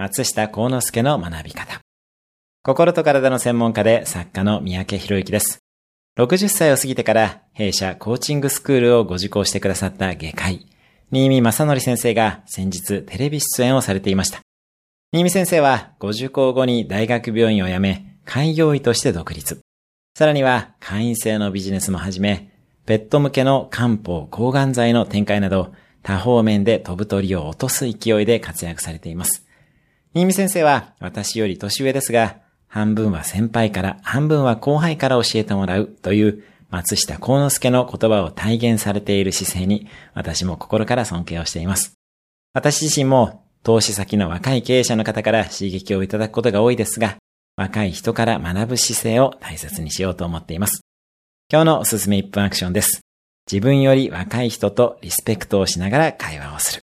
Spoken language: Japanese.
松下幸之助の学び方。心と体の専門家で作家の三宅博之です。60歳を過ぎてから弊社コーチングスクールをご受講してくださった外科医、新見正則先生が先日テレビ出演をされていました。新見先生はご受講後に大学病院を辞め、開業医として独立。さらには会員制のビジネスも始め、ペット向けの漢方抗がん剤の展開など、多方面で飛ぶ鳥を落とす勢いで活躍されています。新見先生は私より年上ですが、半分は先輩から半分は後輩から教えてもらうという松下幸之助の言葉を体現されている姿勢に私も心から尊敬をしています。私自身も投資先の若い経営者の方から刺激をいただくことが多いですが、若い人から学ぶ姿勢を大切にしようと思っています。今日のおすすめ1分アクションです。自分より若い人とリスペクトをしながら会話をする。